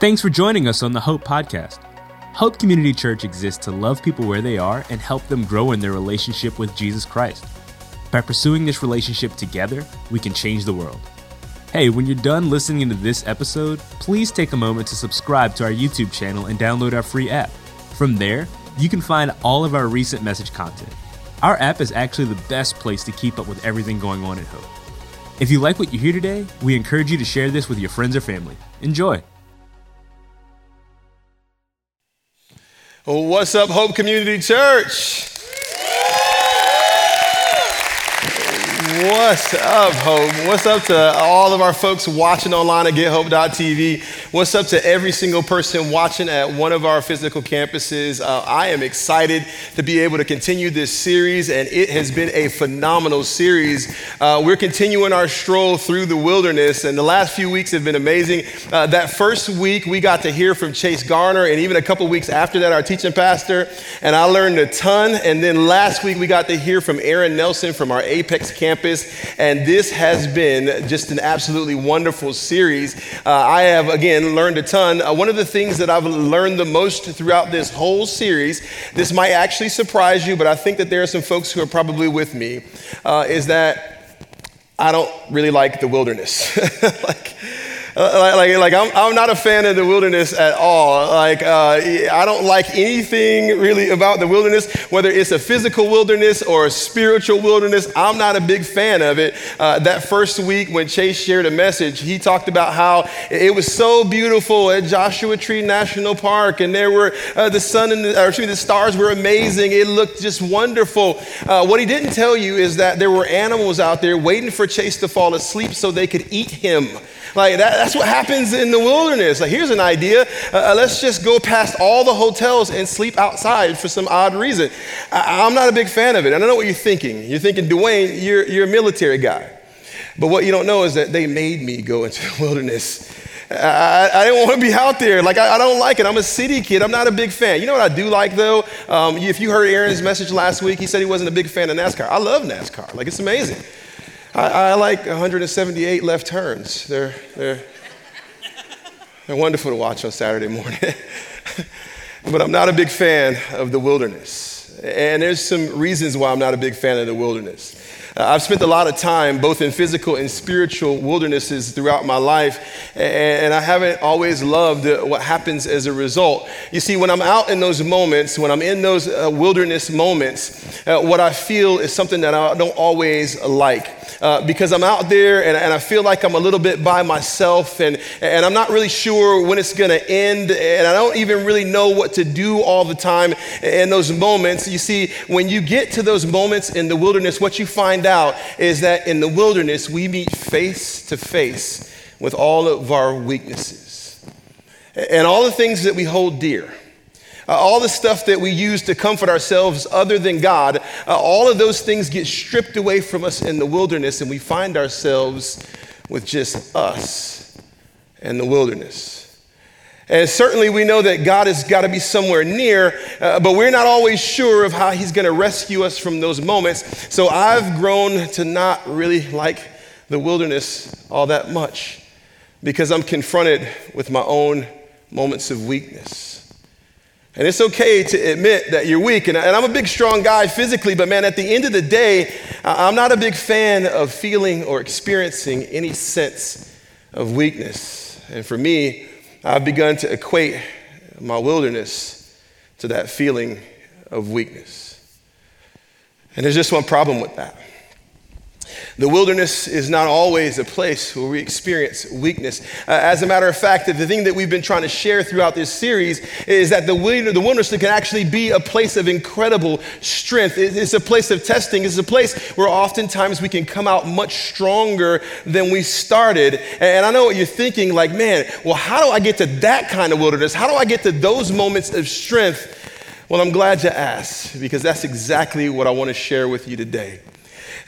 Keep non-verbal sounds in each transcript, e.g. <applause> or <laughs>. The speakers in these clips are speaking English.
Thanks for joining us on the Hope Podcast. Hope Community Church exists to love people where they are and help them grow in their relationship with Jesus Christ. By pursuing this relationship together, we can change the world. Hey, when you're done listening to this episode, please take a moment to subscribe to our YouTube channel and download our free app. From there, you can find all of our recent message content. Our app is actually the best place to keep up with everything going on at Hope. If you like what you hear today, we encourage you to share this with your friends or family. Enjoy. What's up, Hope Community Church? What's up, Hope? What's up to all of our folks watching online at gethope.tv? What's up to every single person watching at one of our physical campuses? Uh, I am excited to be able to continue this series, and it has been a phenomenal series. Uh, we're continuing our stroll through the wilderness, and the last few weeks have been amazing. Uh, that first week, we got to hear from Chase Garner, and even a couple weeks after that, our teaching pastor, and I learned a ton. And then last week, we got to hear from Aaron Nelson from our Apex campus campus, and this has been just an absolutely wonderful series. Uh, I have, again, learned a ton. Uh, one of the things that I've learned the most throughout this whole series, this might actually surprise you, but I think that there are some folks who are probably with me, uh, is that I don't really like the wilderness. <laughs> like, like, like I'm, I'm not a fan of the wilderness at all. Like, uh, I don't like anything really about the wilderness, whether it's a physical wilderness or a spiritual wilderness. I'm not a big fan of it. Uh, that first week when Chase shared a message, he talked about how it was so beautiful at Joshua Tree National Park, and there were uh, the sun and the, or excuse me, the stars were amazing. It looked just wonderful. Uh, what he didn't tell you is that there were animals out there waiting for Chase to fall asleep so they could eat him. Like that, that's what happens in the wilderness. Like, here's an idea. Uh, uh, let's just go past all the hotels and sleep outside for some odd reason. I, am not a big fan of it. I don't know what you're thinking. You're thinking, Dwayne, you're, you're a military guy. But what you don't know is that they made me go into the <laughs> wilderness. I, I, didn't want to be out there. Like, I, I, don't like it. I'm a city kid. I'm not a big fan. You know what I do like, though? Um, if you heard Aaron's message last week, he said he wasn't a big fan of NASCAR. I love NASCAR. Like, it's amazing. I, I like 178 left turns. They're, they're, they're wonderful to watch on Saturday morning. <laughs> but I'm not a big fan of the wilderness. And there's some reasons why I'm not a big fan of the wilderness. Uh, I've spent a lot of time both in physical and spiritual wildernesses throughout my life, and I haven't always loved what happens as a result. You see, when I'm out in those moments, when I'm in those uh, wilderness moments, uh, what I feel is something that I don't always like uh, because I'm out there and, and, I feel like I'm a little bit by myself and, and I'm not really sure when it's going to end and I don't even really know what to do all the time in those moments. You see, when you get to those moments in the wilderness, what you find out is that in the wilderness, we meet face to face with all of our weaknesses and all the things that we hold dear. Uh, all the stuff that we use to comfort ourselves other than God, uh, all of those things get stripped away from us in the wilderness, and we find ourselves with just us and the wilderness. And certainly we know that God has got to be somewhere near, uh, but we're not always sure of how He's going to rescue us from those moments. So I've grown to not really like the wilderness all that much because I'm confronted with my own moments of weakness. And it's okay to admit that you're weak. And, I'm a big, strong guy physically, but man, at the end of the day, I'm not a big fan of feeling or experiencing any sense of weakness. And for me, I've begun to equate my wilderness to that feeling of weakness. And there's just one problem with that. The wilderness is not always a place where we experience weakness. Uh, as a matter of fact, the thing that we've been trying to share throughout this series is that the, the wilderness can actually be a place of incredible strength. It's a place of testing. It's a place where oftentimes we can come out much stronger than we started. And I know what you're thinking like, man, well, how do I get to that kind of wilderness? How do I get to those moments of strength? Well, I'm glad you asked because that's exactly what I want to share with you today.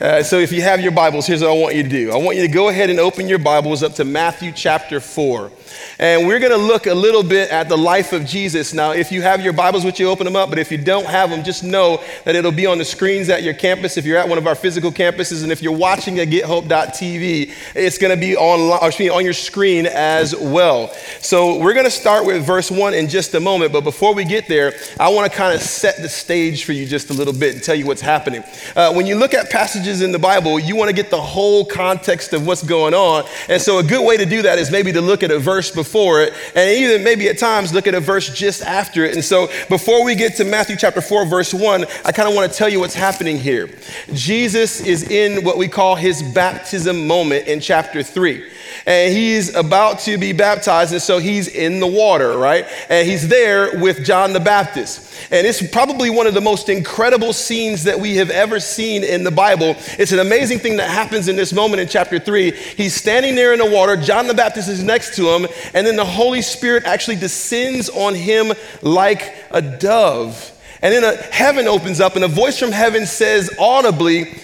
Uh, so if you have your Bibles, here's what I want you to do. I want you to go ahead and open your Bibles up to Matthew chapter 4. And we're going to look a little bit at the life of Jesus. Now, if you have your Bibles with you, open them up. But if you don't have them, just know that it'll be on the screens at your campus if you're at one of our physical campuses. And if you're watching at gethope.tv, it's going to be on, on your screen as well. So we're going to start with verse 1 in just a moment. But before we get there, I want to kind of set the stage for you just a little bit and tell you what's happening. Uh, when you look at passages in the Bible, you want to get the whole context of what's going on. And so a good way to do that is maybe to look at a verse before before it, and even maybe at times look at a verse just after it. And so before we get to Matthew chapter 4, verse 1, I kind of want to tell you what's happening here. Jesus is in what we call his baptism moment in chapter 3 and he's about to be baptized, and so he's in the water, right? And he's there with John the Baptist. And it's probably one of the most incredible scenes that we have ever seen in the Bible. It's an amazing thing that happens in this moment in chapter 3. He's standing there in the water, John the Baptist is next to him, and then the Holy Spirit actually descends on him like a dove. And then a, heaven opens up, and a voice from heaven says audibly,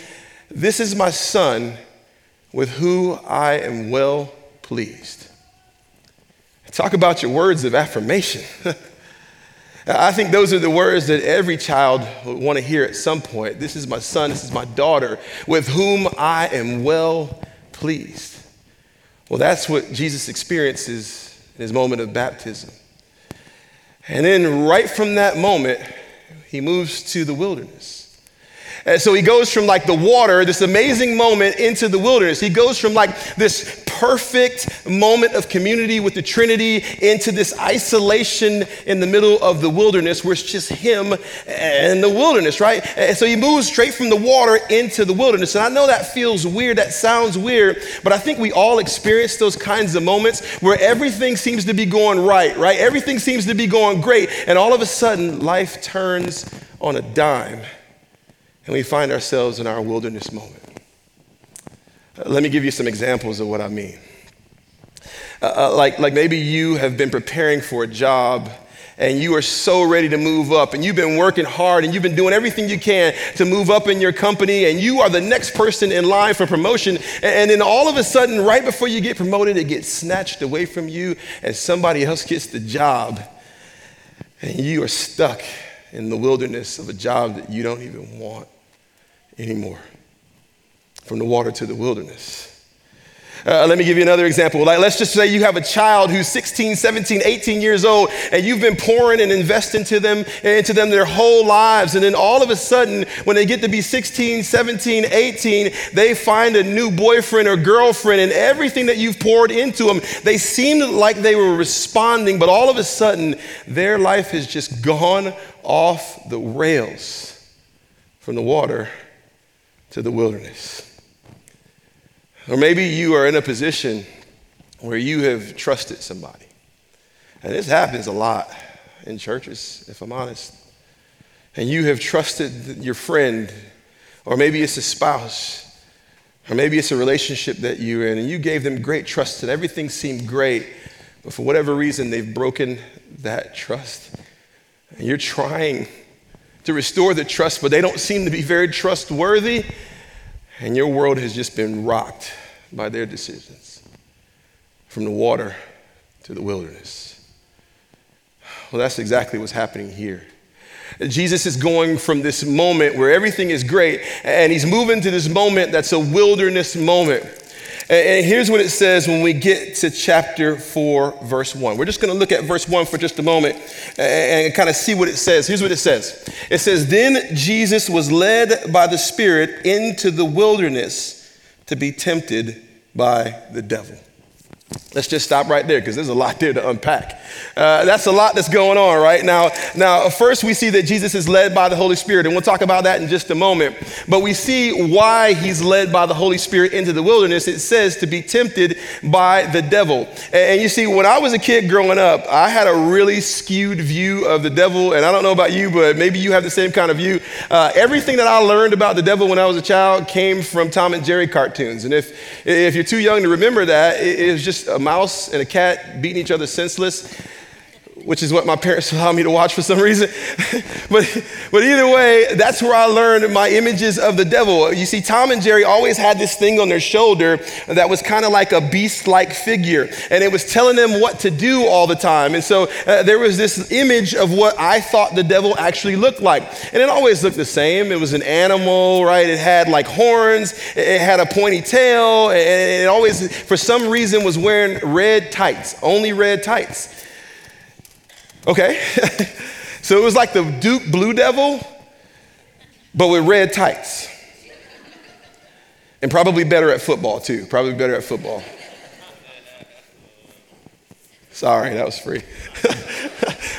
This is my son with who I am well pleased. Talk about your words of affirmation. <laughs> I think those are the words that every child would want to hear at some point. This is my son, this is my daughter, with whom I am well pleased. Well, that's what Jesus experiences in his moment of baptism. And then, right from that moment, he moves to the wilderness. And so he goes from like the water, this amazing moment, into the wilderness. He goes from like this perfect moment of community with the Trinity into this isolation in the middle of the wilderness where it's just him and the wilderness, right? And so he moves straight from the water into the wilderness. And I know that feels weird, that sounds weird, but I think we all experience those kinds of moments where everything seems to be going right, right? Everything seems to be going great. And all of a sudden, life turns on a dime and we find ourselves in our wilderness moment. Let me give you some examples of what I mean. Uh, uh, like, like maybe you have been preparing for a job and you are so ready to move up and you've been working hard and you've been doing everything you can to move up in your company and you are the next person in line for promotion and then all of a sudden right before you get promoted it gets snatched away from you and somebody else gets the job and you are stuck in the wilderness of a job that you don't even want anymore. From the water to the wilderness. Uh, let me give you another example. Like, let's just say you have a child who's 16, 17, 18 years old, and you've been pouring and investing into them, into them their whole lives. And then all of a sudden, when they get to be 16, 17, 18, they find a new boyfriend or girlfriend, and everything that you've poured into them, they seemed like they were responding, but all of a sudden, their life has just gone off the rails from the water to the wilderness. Or maybe you are in a position where you have trusted somebody. And this happens a lot in churches, if I'm honest. And you have trusted your friend, or maybe it's a spouse, or maybe it's a relationship that you're in, and you gave them great trust and everything seemed great, but for whatever reason, they've broken that trust. And you're trying to restore the trust, but they don't seem to be very trustworthy. And your world has just been rocked by their decisions from the water to the wilderness. Well, that's exactly what's happening here. Jesus is going from this moment where everything is great, and he's moving to this moment that's a wilderness moment. And here's what it says when we get to chapter 4, verse 1. We're just going to look at verse 1 for just a moment and kind of see what it says. Here's what it says It says, Then Jesus was led by the Spirit into the wilderness to be tempted by the devil. Let's just stop right there because there's a lot there to unpack. Uh, that's a lot that's going on right now. Now, first we see that Jesus is led by the Holy Spirit, and we'll talk about that in just a moment. But we see why he's led by the Holy Spirit into the wilderness. It says to be tempted by the devil. And you see, when I was a kid growing up, I had a really skewed view of the devil, and I don't know about you, but maybe you have the same kind of view. Uh, everything that I learned about the devil when I was a child came from Tom and Jerry cartoons, and if if you're too young to remember that, it, it was just just a mouse and a cat beating each other senseless. Which is what my parents allowed me to watch for some reason. <laughs> but, but either way, that's where I learned my images of the devil. You see, Tom and Jerry always had this thing on their shoulder that was kind of like a beast like figure, and it was telling them what to do all the time. And so uh, there was this image of what I thought the devil actually looked like. And it always looked the same. It was an animal, right? It had like horns, it had a pointy tail, and it always, for some reason, was wearing red tights, only red tights. Okay? <laughs> so it was like the Duke Blue Devil, but with red tights. And probably better at football, too. Probably better at football. Sorry, that was free. <laughs>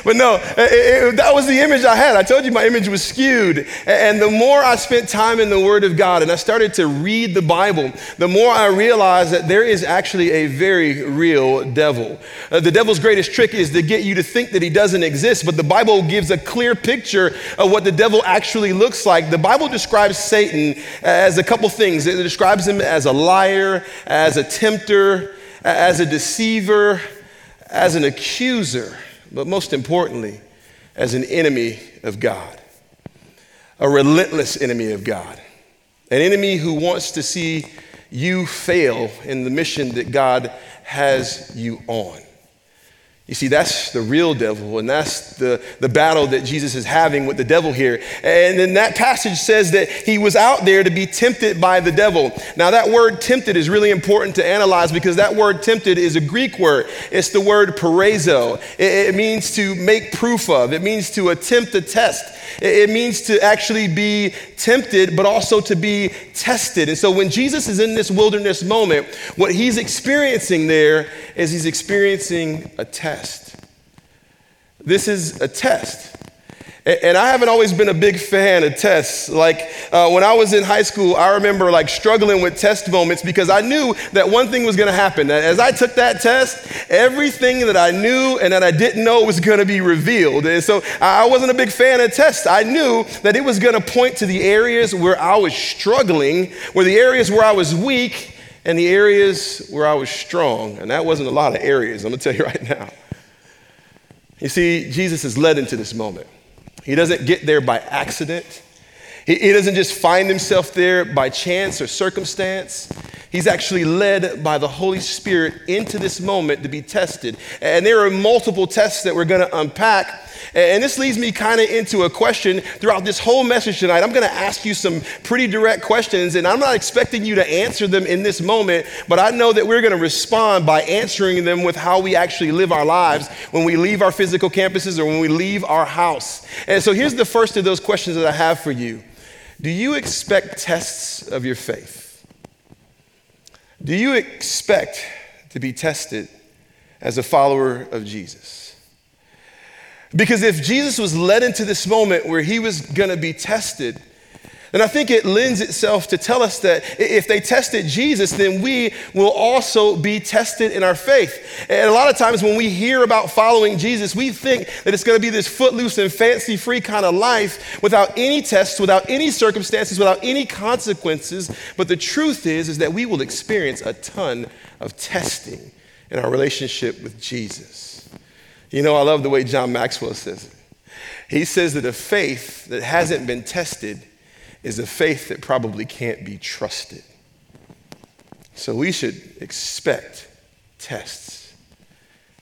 but no, it, it, that was the image I had. I told you my image was skewed. And the more I spent time in the Word of God and I started to read the Bible, the more I realized that there is actually a very real devil. Uh, the devil's greatest trick is to get you to think that he doesn't exist, but the Bible gives a clear picture of what the devil actually looks like. The Bible describes Satan as a couple things it describes him as a liar, as a tempter, as a deceiver as an accuser, but most importantly, as an enemy of God, a relentless enemy of God, an enemy who wants to see you fail in the mission that God has you on. You see, that's the real devil, and that's the, the battle that Jesus is having with the devil here. And then that passage says that he was out there to be tempted by the devil. Now, that word tempted is really important to analyze because that word tempted is a Greek word. It's the word peirazo. It, it means to make proof of, it means to attempt a test. It means to actually be tempted, but also to be tested. And so when Jesus is in this wilderness moment, what he's experiencing there is he's experiencing a test. This is a test. And I haven't always been a big fan of tests. Like uh, when I was in high school, I remember like struggling with test moments because I knew that one thing was going to happen. That as I took that test, everything that I knew and that I didn't know was going to be revealed. And so I wasn't a big fan of tests. I knew that it was going to point to the areas where I was struggling, where the areas where I was weak, and the areas where I was strong. And that wasn't a lot of areas, I'm going to tell you <laughs> right now. You see, Jesus is led into this moment. He doesn't get there by accident. He, he doesn't just find himself there by chance or circumstance. He's actually led by the Holy Spirit into this moment to be tested. And there are multiple tests that we're going to unpack. And this leads me kind of into a question throughout this whole message tonight. I'm going to ask you some pretty direct questions, and I'm not expecting you to answer them in this moment, but I know that we're going to respond by answering them with how we actually live our lives when we leave our physical campuses or when we leave our house. And so here's the first of those questions that I have for you Do you expect tests of your faith? Do you expect to be tested as a follower of Jesus? Because if Jesus was led into this moment where he was going to be tested, then I think it lends itself to tell us that if they tested Jesus, then we will also be tested in our faith. And a lot of times when we hear about following Jesus, we think that it's going to be this footloose and fancy free kind of life without any tests, without any circumstances, without any consequences. But the truth is, is that we will experience a ton of testing in our relationship with Jesus. You know, I love the way John Maxwell says it. He says that a faith that hasn't been tested is a faith that probably can't be trusted. So we should expect tests.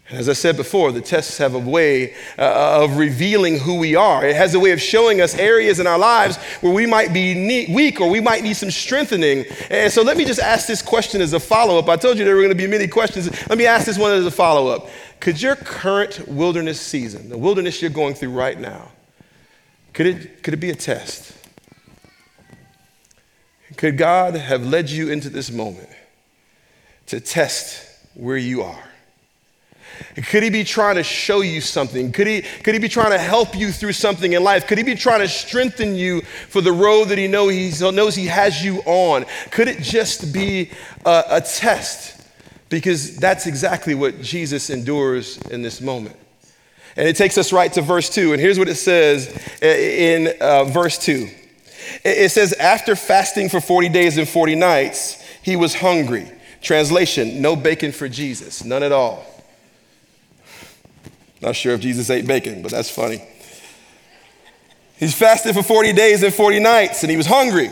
And as I said before, the tests have a way uh, of revealing who we are. It has a way of showing us areas in our lives where we might be weak or we might need some strengthening. And so let me just ask this question as a follow up. I told you there were going to be many questions. Let me ask this one as a follow up. Could your current wilderness season, the wilderness you're going through right now, could it, could it be a test? Could God have led you into this moment to test where you are? Could he be trying to show you something? Could he, could he be trying to help you through something in life? Could he be trying to strengthen you for the road that he know he knows he has you on? Could it just be a, a test? Because that's exactly what Jesus endures in this moment. And it takes us right to verse 2. And here's what it says in uh, verse 2 it says, after fasting for 40 days and 40 nights, he was hungry. Translation, no bacon for Jesus, none at all. Not sure if Jesus ate bacon, but that's funny. He's fasted for 40 days and 40 nights, and he was hungry.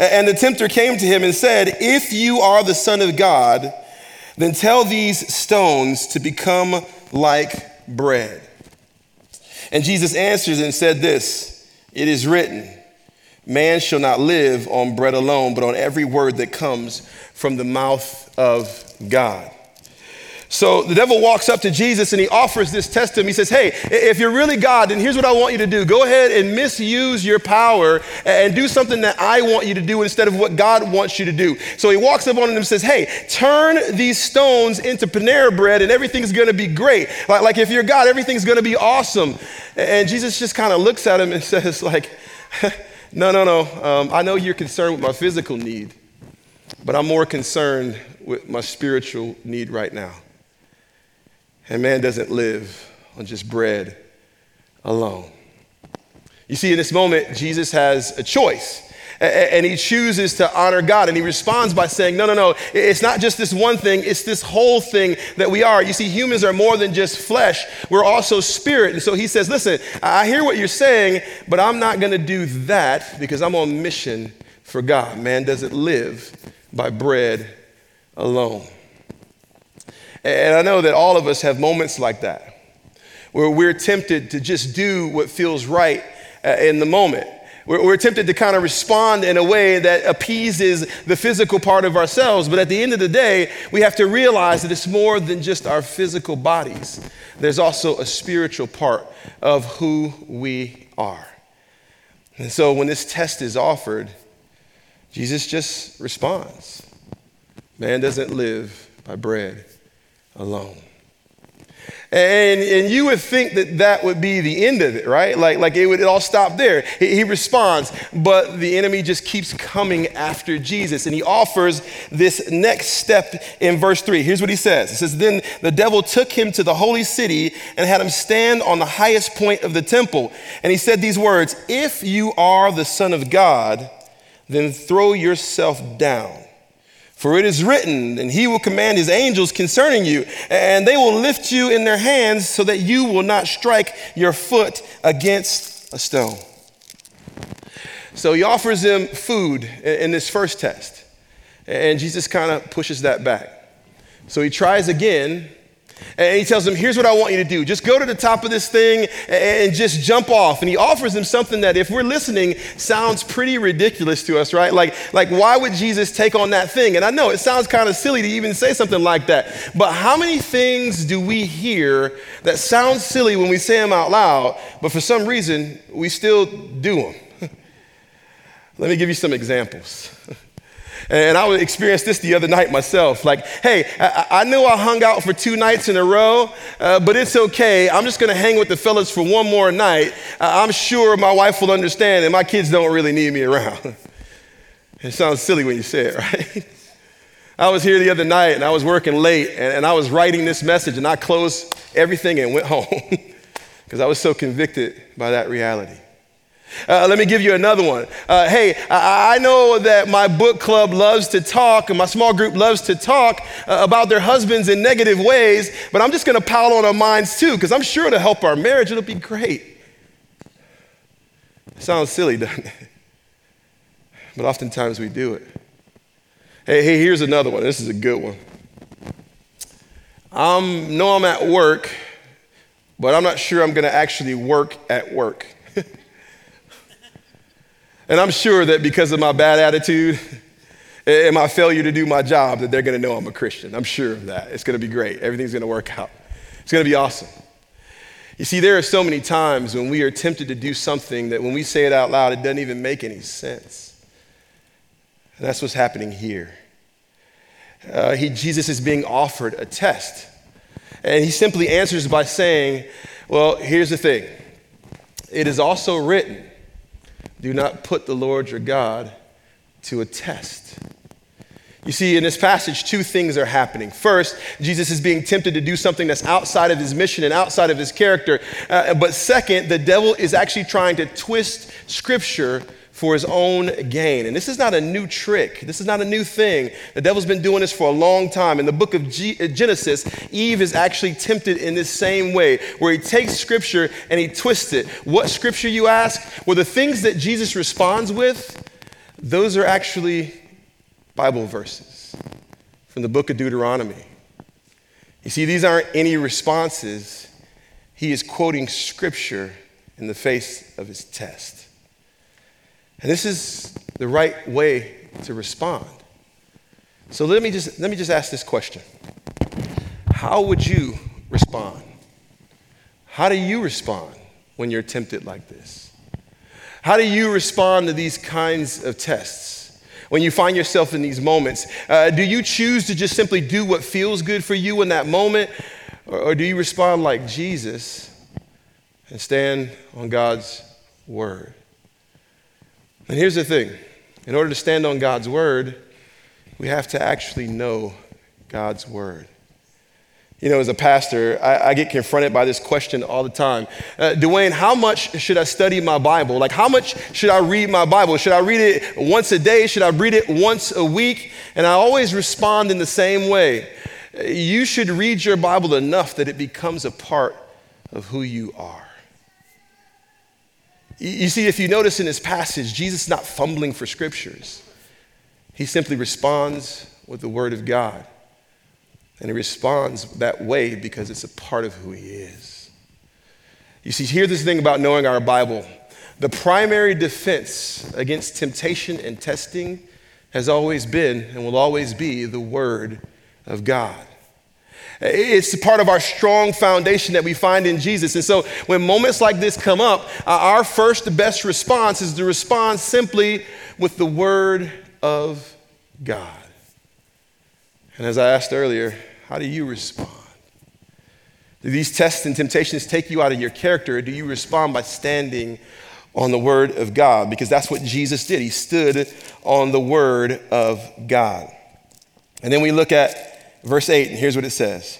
And the tempter came to him and said, If you are the Son of God, then tell these stones to become like bread. And Jesus answers and said this It is written, Man shall not live on bread alone, but on every word that comes from the mouth of God. So the devil walks up to Jesus and he offers this test to him. He says, Hey, if you're really God, then here's what I want you to do. Go ahead and misuse your power and do something that I want you to do instead of what God wants you to do. So he walks up on him and says, Hey, turn these stones into Panera bread and everything's gonna be great. Like, like if you're God, everything's gonna be awesome. And Jesus just kind of looks at him and <laughs> says, like, <laughs> no, no, no. Um, I know you're concerned with my physical need, but I'm more concerned with my spiritual need right now. And man doesn't live on just bread alone. You see, in this moment, Jesus has a choice. And he chooses to honor God. And he responds by saying, No, no, no, it's not just this one thing, it's this whole thing that we are. You see, humans are more than just flesh, we're also spirit. And so he says, Listen, I hear what you're saying, but I'm not going to do that because I'm on mission for God. Man doesn't live by bread alone. And I know that all of us have moments like that, where we're tempted to just do what feels right uh, in the moment. We're, tempted to kind of respond in a way that appeases the physical part of ourselves. But at the end of the day, we have to realize that it's more than just our physical bodies, there's also a spiritual part of who we are. And so when this test is offered, Jesus just responds Man doesn't live by bread alone. And, and you would think that that would be the end of it, right? Like, like it would it all stop there. He, he responds, but the enemy just keeps coming after Jesus. And he offers this next step in verse 3. Here's what he says It says, Then the devil took him to the holy city and had him stand on the highest point of the temple. And he said these words If you are the Son of God, then throw yourself down. For it is written, and he will command his angels concerning you, and they will lift you in their hands so that you will not strike your foot against a stone. So he offers them food in this first test, and Jesus kind of pushes that back. So he tries again, and he tells him, Here's what I want you to do. Just go to the top of this thing and just jump off. And he offers him something that, if we're listening, sounds pretty ridiculous to us, right? Like, like why would Jesus take on that thing? And I know it sounds kind of silly to even say something like that. But how many things do we hear that sound silly when we say them out loud, but for some reason, we still do them? <laughs> Let me give you some examples. <laughs> And I experienced this the other night myself. Like, hey, I, knew I hung out for two nights in a row, uh, but it's okay. I'm just going to hang with the fellas for one more night. I'm sure my wife will understand, and my kids don't really need me around. <laughs> it sounds silly when you say it, <laughs> right? I was here the other night and I was working late and, and I was writing this message and I closed everything and went <laughs> home because I was so convicted by that reality. Uh, let me give you another one. Uh, hey, I, I, know that my book club loves to talk, and my small group loves to talk uh, about their husbands in negative ways, but I'm just going to pile on our minds too, because I'm sure to help our marriage, it'll be great. Sounds silly, doesn't it? But oftentimes we do it. Hey, hey, here's another one. This is a good one. I um, know I'm at work, but I'm not sure I'm going to actually work at work. And I'm sure that because of my bad attitude and my failure to do my job, that they're going to know I'm a Christian. I'm sure of that. It's going to be great. Everything's going to work out. It's going to be awesome. You see, there are so many times when we are tempted to do something that when we say it out loud, it doesn't even make any sense. And that's what's happening here. Uh, he, Jesus is being offered a test. And he simply answers by saying, Well, here's the thing it is also written do not put the Lord your God to a test. You see, in this passage, two things are happening. First, Jesus is being tempted to do something that's outside of his mission and outside of his character. Uh, but second, the devil is actually trying to twist scripture for his own gain. And this is not a new trick. This is not a new thing. The devil's been doing this for a long time. In the book of uh, Genesis, Eve is actually tempted in this same way, where he takes scripture and he twists it. What scripture, you ask? Well, the things that Jesus responds with, those are actually Bible verses from the book of Deuteronomy. You see, these aren't any responses. He is quoting scripture in the face of his test. And this is the right way to respond. So let me just, let me just ask this question How would you respond? How do you respond when you're tempted like this? How do you respond to these kinds of tests? when you find yourself in these moments? Uh, do you choose to just simply do what feels good for you in that moment? Or, or do you respond like Jesus and stand on God's word? And here's the thing in order to stand on God's word, we have to actually know God's word. You know, as a pastor, I, I, get confronted by this question all the time. Uh, Dwayne, how much should I study my Bible? Like, how much should I read my Bible? Should I read it once a day? Should I read it once a week? And I always respond in the same way. You should read your Bible enough that it becomes a part of who you are. You see, if you notice in this passage, Jesus is not fumbling for scriptures, he simply responds with the Word of God. And he responds that way because it's a part of who he is. You see, here's this thing about knowing our Bible. The primary defense against temptation and testing has always been and will always be the Word of God. It's part of our strong foundation that we find in Jesus. And so when moments like this come up, uh, our first best response is to respond simply with the Word of God. And as I asked earlier, how do you respond? Do these tests and temptations take you out of your character, or do you respond by standing on the Word of God? Because that's what Jesus did. He stood on the Word of God. And then we look at verse 8, and here's what it says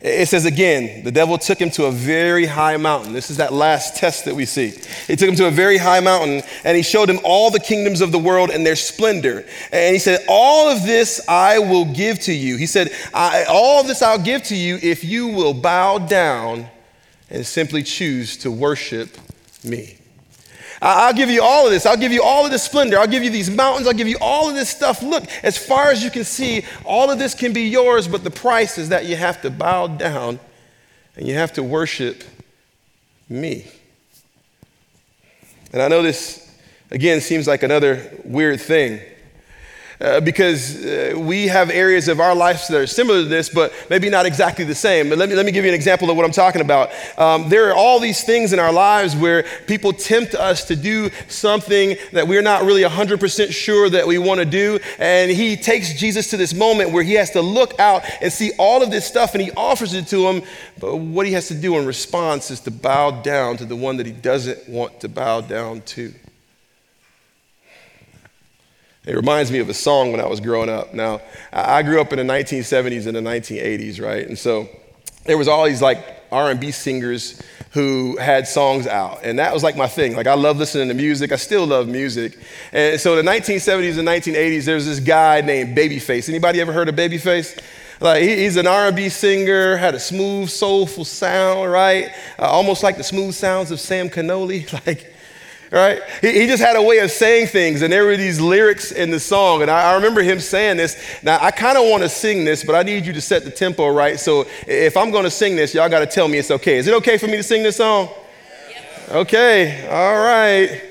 it says again, the devil took him to a very high mountain. This is that last test that we see. He took him to a very high mountain and he showed him all the kingdoms of the world and their splendor. And he said, All of this I will give to you. He said, All of this I'll give to you if you will bow down and simply choose to worship me. I'll give you all of this. I'll give you all of this splendor. I'll give you these mountains. I'll give you all of this stuff. Look, as far as you can see, all of this can be yours, but the price is that you have to bow down and you have to worship me. And I know this, again, seems like another weird thing. Uh, because uh, we have areas of our lives that are similar to this, but maybe not exactly the same. But let me, let me give you an example of what I'm talking about. Um, there are all these things in our lives where people tempt us to do something that we're not really 100% sure that we want to do. And he takes Jesus to this moment where he has to look out and see all of this stuff and he offers it to him. But what he has to do in response is to bow down to the one that he doesn't want to bow down to. It reminds me of a song when I was growing up. Now, I grew up in the 1970s and the 1980s, right? And so there was all these like R&B singers who had songs out, and that was like my thing. Like I love listening to music. I still love music. And so the 1970s and 1980s, there was this guy named Babyface. Anybody ever heard of Babyface? Like he's an R&B singer, had a smooth, soulful sound, right? Uh, almost like the smooth sounds of Sam Cannoli. <laughs> Like right? He, he, just had a way of saying things, and there were these lyrics in the song. And I, I remember him saying this. Now, I kind of want to sing this, but I need you to set the tempo right. So if I'm going to sing this, y'all got to tell me it's okay. Is it okay for me to sing this song? Yep. Okay, all right.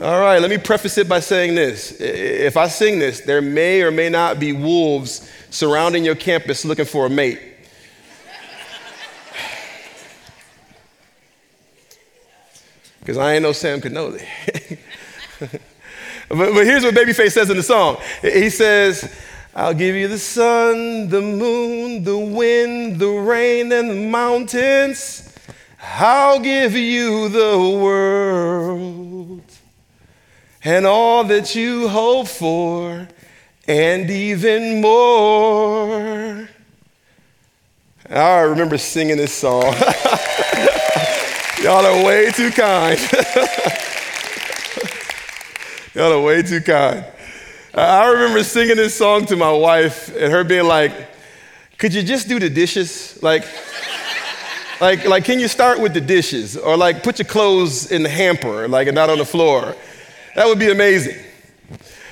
All right, let me preface it by saying this. If I sing this, there may or may not be wolves surrounding your campus looking for a mate. Because I ain't no Sam Cannoli. <laughs> but, but here's what Babyface says in the song. He says, I'll give you the sun, the moon, the wind, the rain, and the mountains. I'll give you the world and all that you hope for, and even more. I remember singing this song. <laughs> Y'all are way too kind. <laughs> Y'all are way too kind. I remember singing this song to my wife and her being like, could you just do the dishes? Like, like, like, can you start with the dishes? Or like put your clothes in the hamper, like and not on the floor? That would be amazing.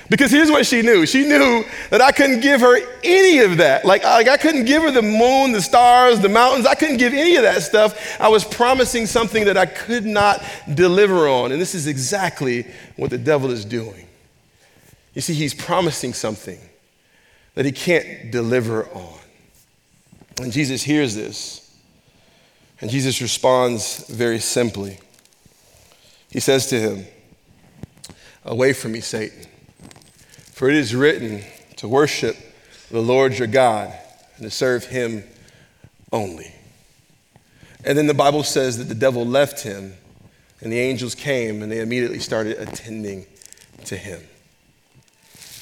Because here's what she knew. She knew that I couldn't give her any of that. Like, like I couldn't give her the moon, the stars, the mountains. I couldn't give any of that stuff. I was promising something that I could not deliver on. And this is exactly what the devil is doing. You see, he's promising something that he can't deliver on. And Jesus hears this. And Jesus responds very simply. He says to him, Away from me, Satan. For it is written to worship the Lord your God and to serve him only. And then the Bible says that the devil left him and the angels came and they immediately started attending to him.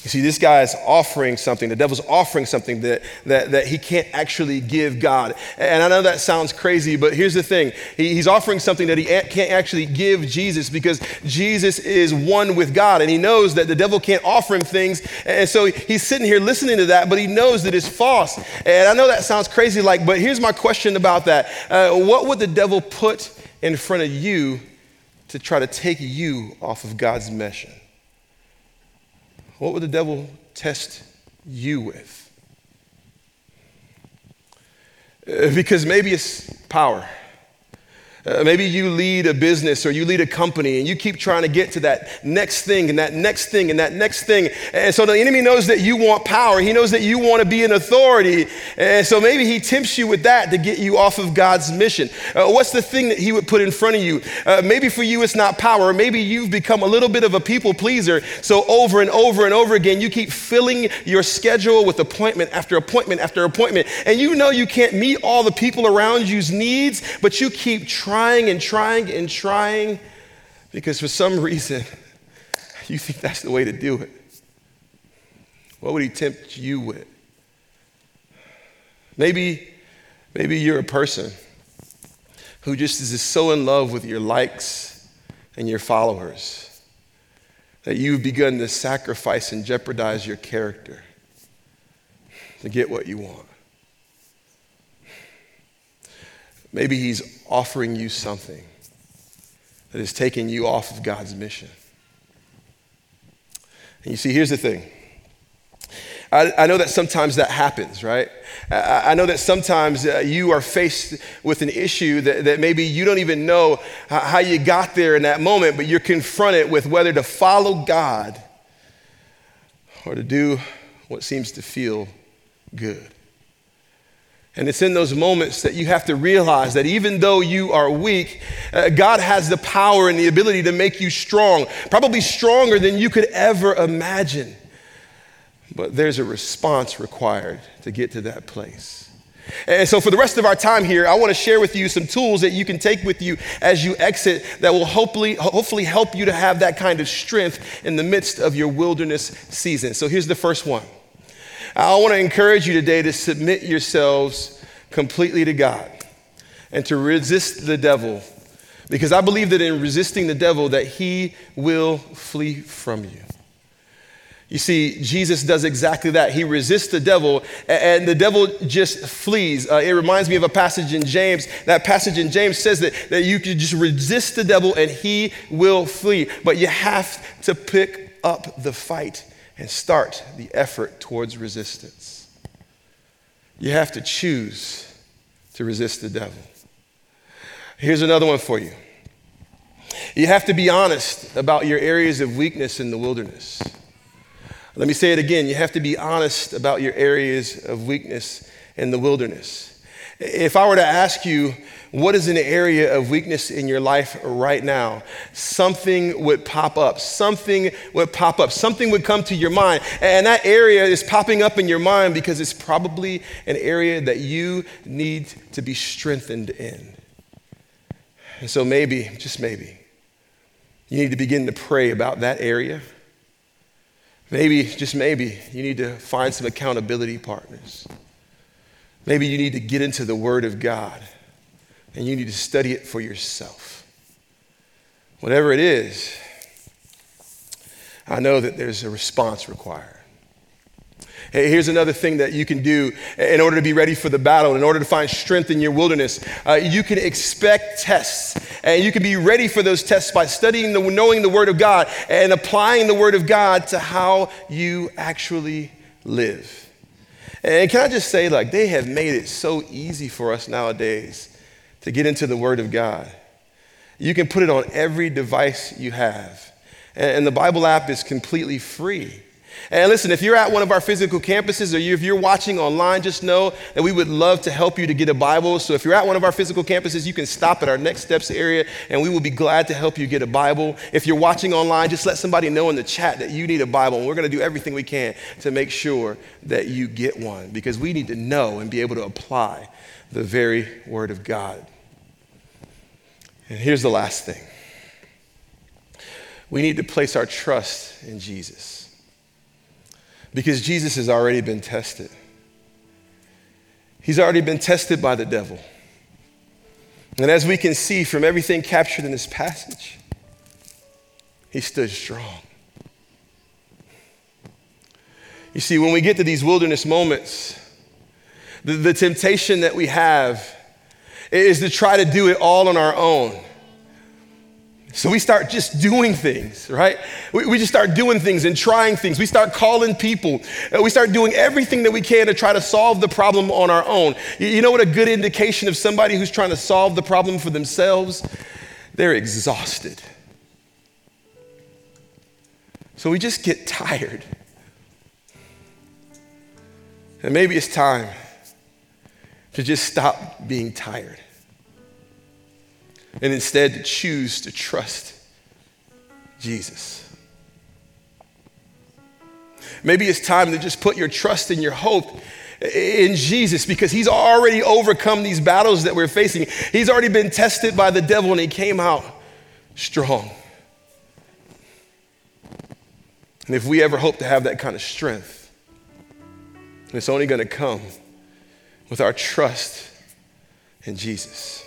You see, this guy is offering something, the devil's offering something that, that, that he can't actually give God. And I know that sounds crazy, but here's the thing he, he's offering something that he can't actually give Jesus because Jesus is one with God. And he knows that the devil can't offer him things. And so he's sitting here listening to that, but he knows that it's false. And I know that sounds crazy, like, but here's my question about that uh, What would the devil put in front of you to try to take you off of God's mission? What would the devil test you with? Uh, because maybe it's power. Uh, maybe you lead a business or you lead a company and you keep trying to get to that next thing and that next thing and that next thing. And so the enemy knows that you want power. He knows that you want to be an authority. And so maybe he tempts you with that to get you off of God's mission. Uh, what's the thing that he would put in front of you? Uh, maybe for you it's not power. Maybe you've become a little bit of a people pleaser. So over and over and over again, you keep filling your schedule with appointment after appointment after appointment. And you know you can't meet all the people around you's needs, but you keep trying trying and trying and trying because for some reason <laughs> you think that's the way to do it. What would he tempt you with? Maybe, maybe you're a person who just is so in love with your likes and your followers that you've begun to sacrifice and jeopardize your character to get what you want. Maybe He's offering you something that is taking you off of God's mission. And you see, here's the thing. I, I know that sometimes that happens, right? I, I know that sometimes uh, you are faced with an issue that, that maybe you don't even know how you got there in that moment, but you're confronted with whether to follow God or to do what seems to feel good. And it's in those moments that you have to realize that even though you are weak, uh, God has the power and the ability to make you strong, probably stronger than you could ever imagine. But there's a response required to get to that place. And so, for the rest of our time here, I want to share with you some tools that you can take with you as you exit that will hopefully, hopefully help you to have that kind of strength in the midst of your wilderness season. So, here's the first one I want to encourage you today to submit yourselves completely to God and to resist the devil because I believe that in resisting the devil that he will flee from you. You see, Jesus does exactly that. He resists the devil, and the devil just flees. Uh, it reminds me of a passage in James. That passage in James says that, that you can just resist the devil and he will flee. But you have to pick up the fight and start the effort towards resistance. You have to choose to resist the devil. Here's another one for you. You have to be honest about your areas of weakness in the wilderness. Let me say it again. You have to be honest about your areas of weakness in the wilderness. If I were to ask you, what is an area of weakness in your life right now? Something would pop up. Something would pop up. Something would come to your mind. And that area is popping up in your mind because it's probably an area that you need to be strengthened in. And so maybe, just maybe, you need to begin to pray about that area. Maybe, just maybe, you need to find some accountability partners. Maybe you need to get into the Word of God and you need to study it for yourself. Whatever it is, I know that there's a response required. Hey, here's another thing that you can do in order to be ready for the battle, in order to find strength in your wilderness. Uh, you can expect tests, and you can be ready for those tests by studying the, knowing the Word of God and applying the Word of God to how you actually live. And can I just say, like, they have made it so easy for us nowadays to get into the Word of God. You can put it on every device you have. And the Bible app is completely free. And listen, if you're at one of our physical campuses or if you're watching online, just know that we would love to help you to get a Bible. So if you're at one of our physical campuses, you can stop at our Next Steps area and we will be glad to help you get a Bible. If you're watching online, just let somebody know in the chat that you need a Bible. And we're going to do everything we can to make sure that you get one because we need to know and be able to apply the very Word of God. And here's the last thing we need to place our trust in Jesus because Jesus has already been tested. He's already been tested by the devil. And as we can see from everything captured in this passage, he stood strong. You see, when we get to these wilderness moments, the, the temptation that we have is to try to do it all on our own. So we start just doing things, right? We, we, just start doing things and trying things. We start calling people. Uh, we start doing everything that we can to try to solve the problem on our own. You, you know what a good indication of somebody who's trying to solve the problem for themselves? They're exhausted. So we just get tired. And maybe it's time to just stop being tired and instead to choose to trust Jesus. Maybe it's time to just put your trust and your hope in Jesus because he's already overcome these battles that we're facing. He's already been tested by the devil and he came out strong. And if we ever hope to have that kind of strength, it's only going to come with our trust in Jesus.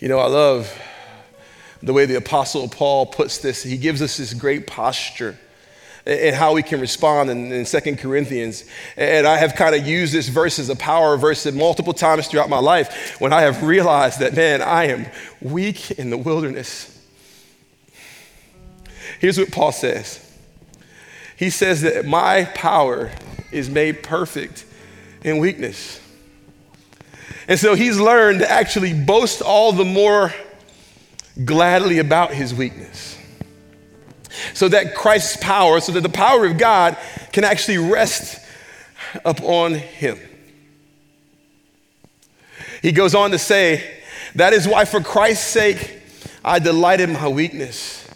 You know, I love the way the Apostle Paul puts this. He gives us this great posture and how we can respond in, in 2 Corinthians. And I have kind of used this verse as a power verse multiple times throughout my life when I have realized that, man, I am weak in the wilderness. Here's what Paul says He says that my power is made perfect in weakness. And so he's learned to actually boast all the more gladly about his weakness. So that Christ's power, so that the power of God can actually rest upon him. He goes on to say, That is why, for Christ's sake, I delight in my weakness.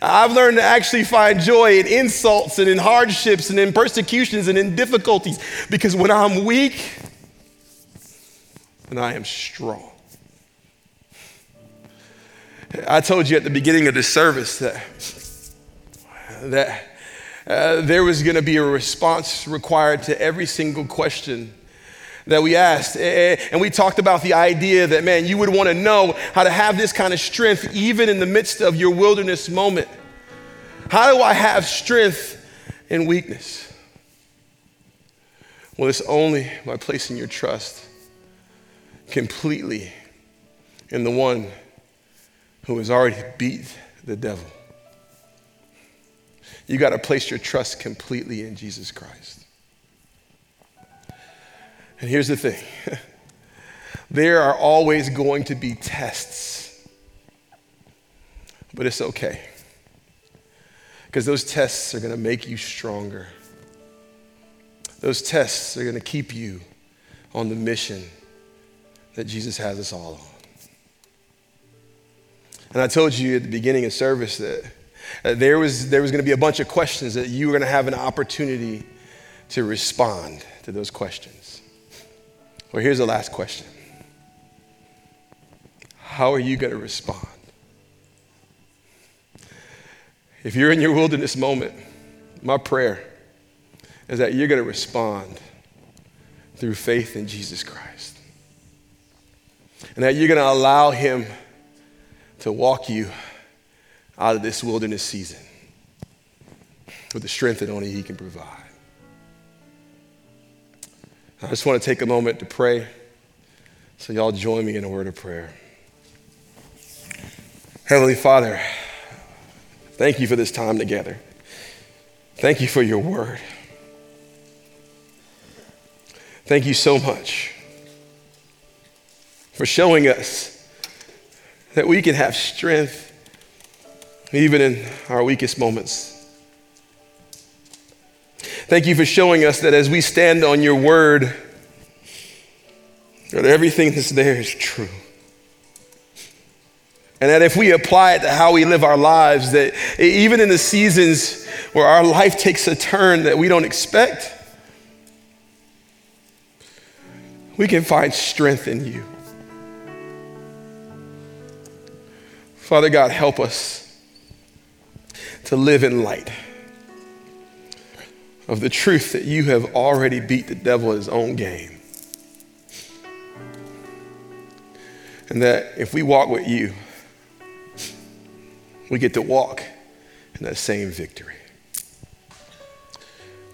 I've learned to actually find joy in insults and in hardships and in persecutions and in difficulties because when I'm weak, and I am strong. I told you at the beginning of this service that, that uh, there was going to be a response required to every single question that we asked. Eh, eh, and we talked about the idea that, man, you would want to know how to have this kind of strength even in the midst of your wilderness moment. How do I have strength in weakness? Well, it's only by placing your trust completely in the one who has already beat the devil. You got to place your trust completely in Jesus Christ. And here's the thing <laughs> there are always going to be tests, but it's okay. Because those tests are going to make you stronger. Those tests are going to keep you on the mission that Jesus has us all on. And I told you at the beginning of service that uh, there was, there was going to be a bunch of questions that you were going to have an opportunity to respond to those questions. Well, here's the last question How are you going to respond? If you're in your wilderness moment, my prayer is that you're going to respond through faith in Jesus Christ and that you're going to allow Him to walk you out of this wilderness season with the strength that only He can provide. I just want to take a moment to pray. So, y'all join me in a word of prayer. Heavenly Father, thank you for this time together. Thank you for your word. Thank you so much for showing us that we can have strength even in our weakest moments. Thank you for showing us that as we stand on your word, that everything that's there is true. And that if we apply it to how we live our lives, that even in the seasons where our life takes a turn that we don't expect, we can find strength in you. Father God, help us to live in light of the truth that you have already beat the devil at his own game. And that if we walk with you, we get to walk in that same victory.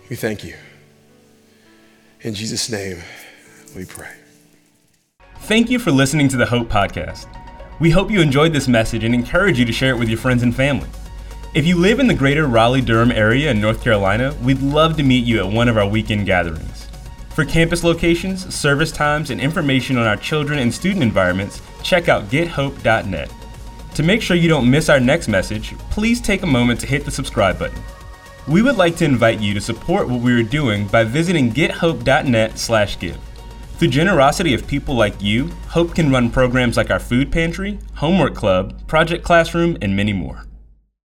We thank you. In Jesus' name, we pray. Thank you for listening to the Hope Podcast. We hope you enjoyed this message and encourage you to share it with your friends and family. If you live in the greater Raleigh Durham area in North Carolina, we'd love to meet you at one of our weekend gatherings. For campus locations, service times, and information on our children and student environments, check out gethope.net. To make sure you don't miss our next message, please take a moment to hit the subscribe button. We would like to invite you to support what we are doing by visiting gethope.net/give. Through generosity of people like you, Hope can run programs like our food pantry, homework club, project classroom, and many more.